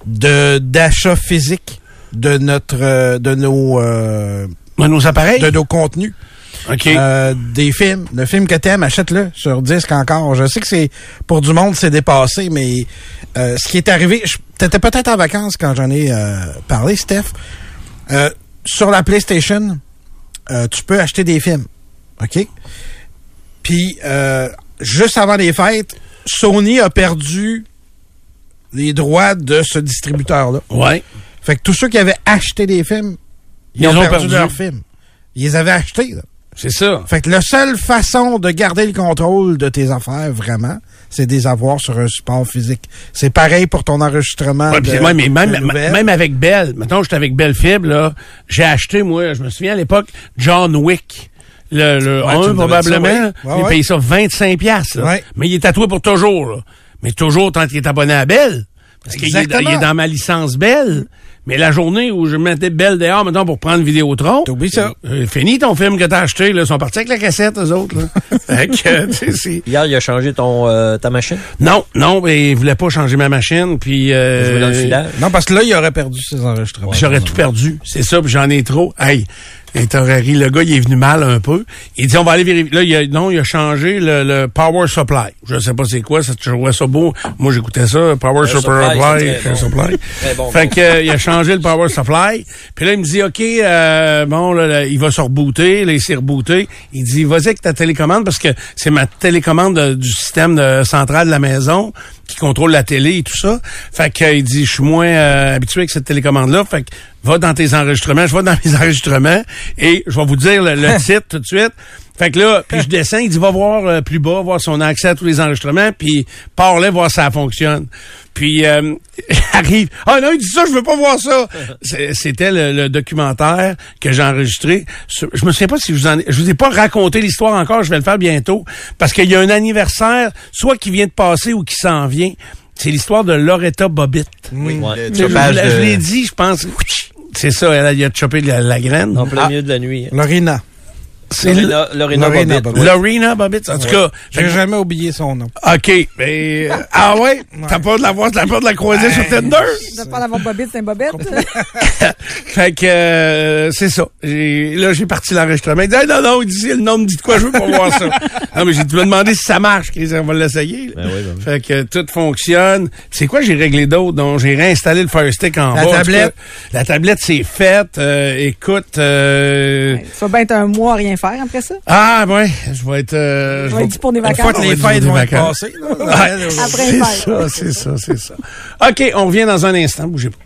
de d'achat physique de notre euh, de nos euh, Ouais, nos appareils? de nos contenus. OK. Euh, des films. Le film que t'aimes, achète-le sur disque encore. Je sais que c'est pour du monde, c'est dépassé, mais euh, ce qui est arrivé, t'étais peut-être en vacances quand j'en ai euh, parlé, Steph. Euh, sur la PlayStation, euh, tu peux acheter des films. OK? Puis, euh, juste avant les fêtes, Sony a perdu les droits de ce distributeur-là. ouais. Fait que tous ceux qui avaient acheté des films, ils, Ils ont, ont perdu, perdu. leurs films. Ils les avaient achetés. Là. C'est ça. Fait que la seule façon de garder le contrôle de tes affaires, vraiment, c'est de les avoir sur un support physique. C'est pareil pour ton enregistrement. Ouais, de, puis ouais, mais même, même avec Bell, mettons, j'étais avec Bell Fibre, là, j'ai acheté, moi, je me souviens à l'époque, John Wick. Le, le Ouais, 1, tu me disais probablement. oui. Ouais, payé ça 25 piastres, là. Ouais. Mais il est tatoué pour toujours, là. Mais toujours tant qu'il est abonné à Bell. Parce qu'il est, il est dans ma licence Bell. Mais la journée où je mettais Bell dehors, maintenant pour prendre Vidéotron. T'oublies ça. euh, fini ton film que t'as acheté, là. Ils sont partis avec la cassette, eux autres, là. fait que, euh, tu sais, c'est- Hier, il a changé ton euh, ta machine? Non, non, mais il voulait pas changer ma machine, puis... euh, dans le filage. Non, parce que là, il aurait perdu ses enregistrements. J'aurais tout perdu. C'est ça, puis j'en ai trop. Hey, et t'aurais ri, le gars, il est venu mal un peu. Il dit, on va aller vérifier. Là, il a, non, il a changé le, le power supply. Je sais pas c'est quoi, ça, je trouvais ça beau. Moi, j'écoutais ça, power supply, supply, bon. bon, fait bon. que, euh, il a changé le power supply. Puis là, il me dit, OK, euh, bon, là, là, il va se rebooter. Là, il s'est rebooté. Il dit, vas-y avec ta télécommande, parce que c'est ma télécommande de- du système de, central de la maison qui contrôle la télé et tout ça. Fait que, euh, il dit, je suis moins euh, habitué avec cette télécommande-là. Fait que, va dans tes enregistrements. Je vais dans mes enregistrements et je vais vous dire le, le titre tout de suite. Fait que là, puis je descends, il dit, va voir euh, plus bas, voir si on a accès à tous les enregistrements, puis pars là, voir si ça fonctionne. Puis euh, arrive, ah non, il dit ça, je veux pas voir ça. C'est- C'était le, le documentaire que j'ai enregistré. Sur- Je me souviens pas si je vous en ai, je vous ai pas raconté l'histoire encore, je vais le faire bientôt, parce qu'il y a un anniversaire, soit qui vient de passer ou qui s'en vient. C'est l'histoire de Loretta Bobbitt. Oui, Ouais. Je, l'ai dit, je pense. C'est ça, elle a, chopé la, la graine. En plein Ah. milieu de la nuit. Lorena. C'est Lorena, Lorena Lorena Bobbitt. Bobbitt. Lorena Bobbitt. En tout cas, fait J'ai jamais oublié son nom. OK. Mais, euh, ah ouais? T'as peur de la voir, t'as peur de la croiser sur Tinder? De pas l'avoir bobette, c'est un bobette. Fait que, euh, c'est ça. J'ai- Là, j'ai parti l'enregistrement. Il dit, Hey, non, non, il dit, le nom me dit de quoi, je veux pas voir ça. Non, mais j'ai tu m'as demandé si ça marche, on va l'essayer. Ben oui, ben oui. Fait que tout fonctionne. C'est quoi j'ai réglé d'autre? Donc, j'ai réinstallé le Fire Stick en La bas. Tablette. cas, La tablette, c'est faite. Euh, écoute, euh, Ça va bien être un mois à rien faire après ça? ah, ouais, je vais être... Euh, Je vais être dit pour des Une vacances. fois que les fêtes vont être passées, là, Après c'est les ça, fêtes. c'est ça, c'est ça. OK, on revient dans un instant. Bougez pas.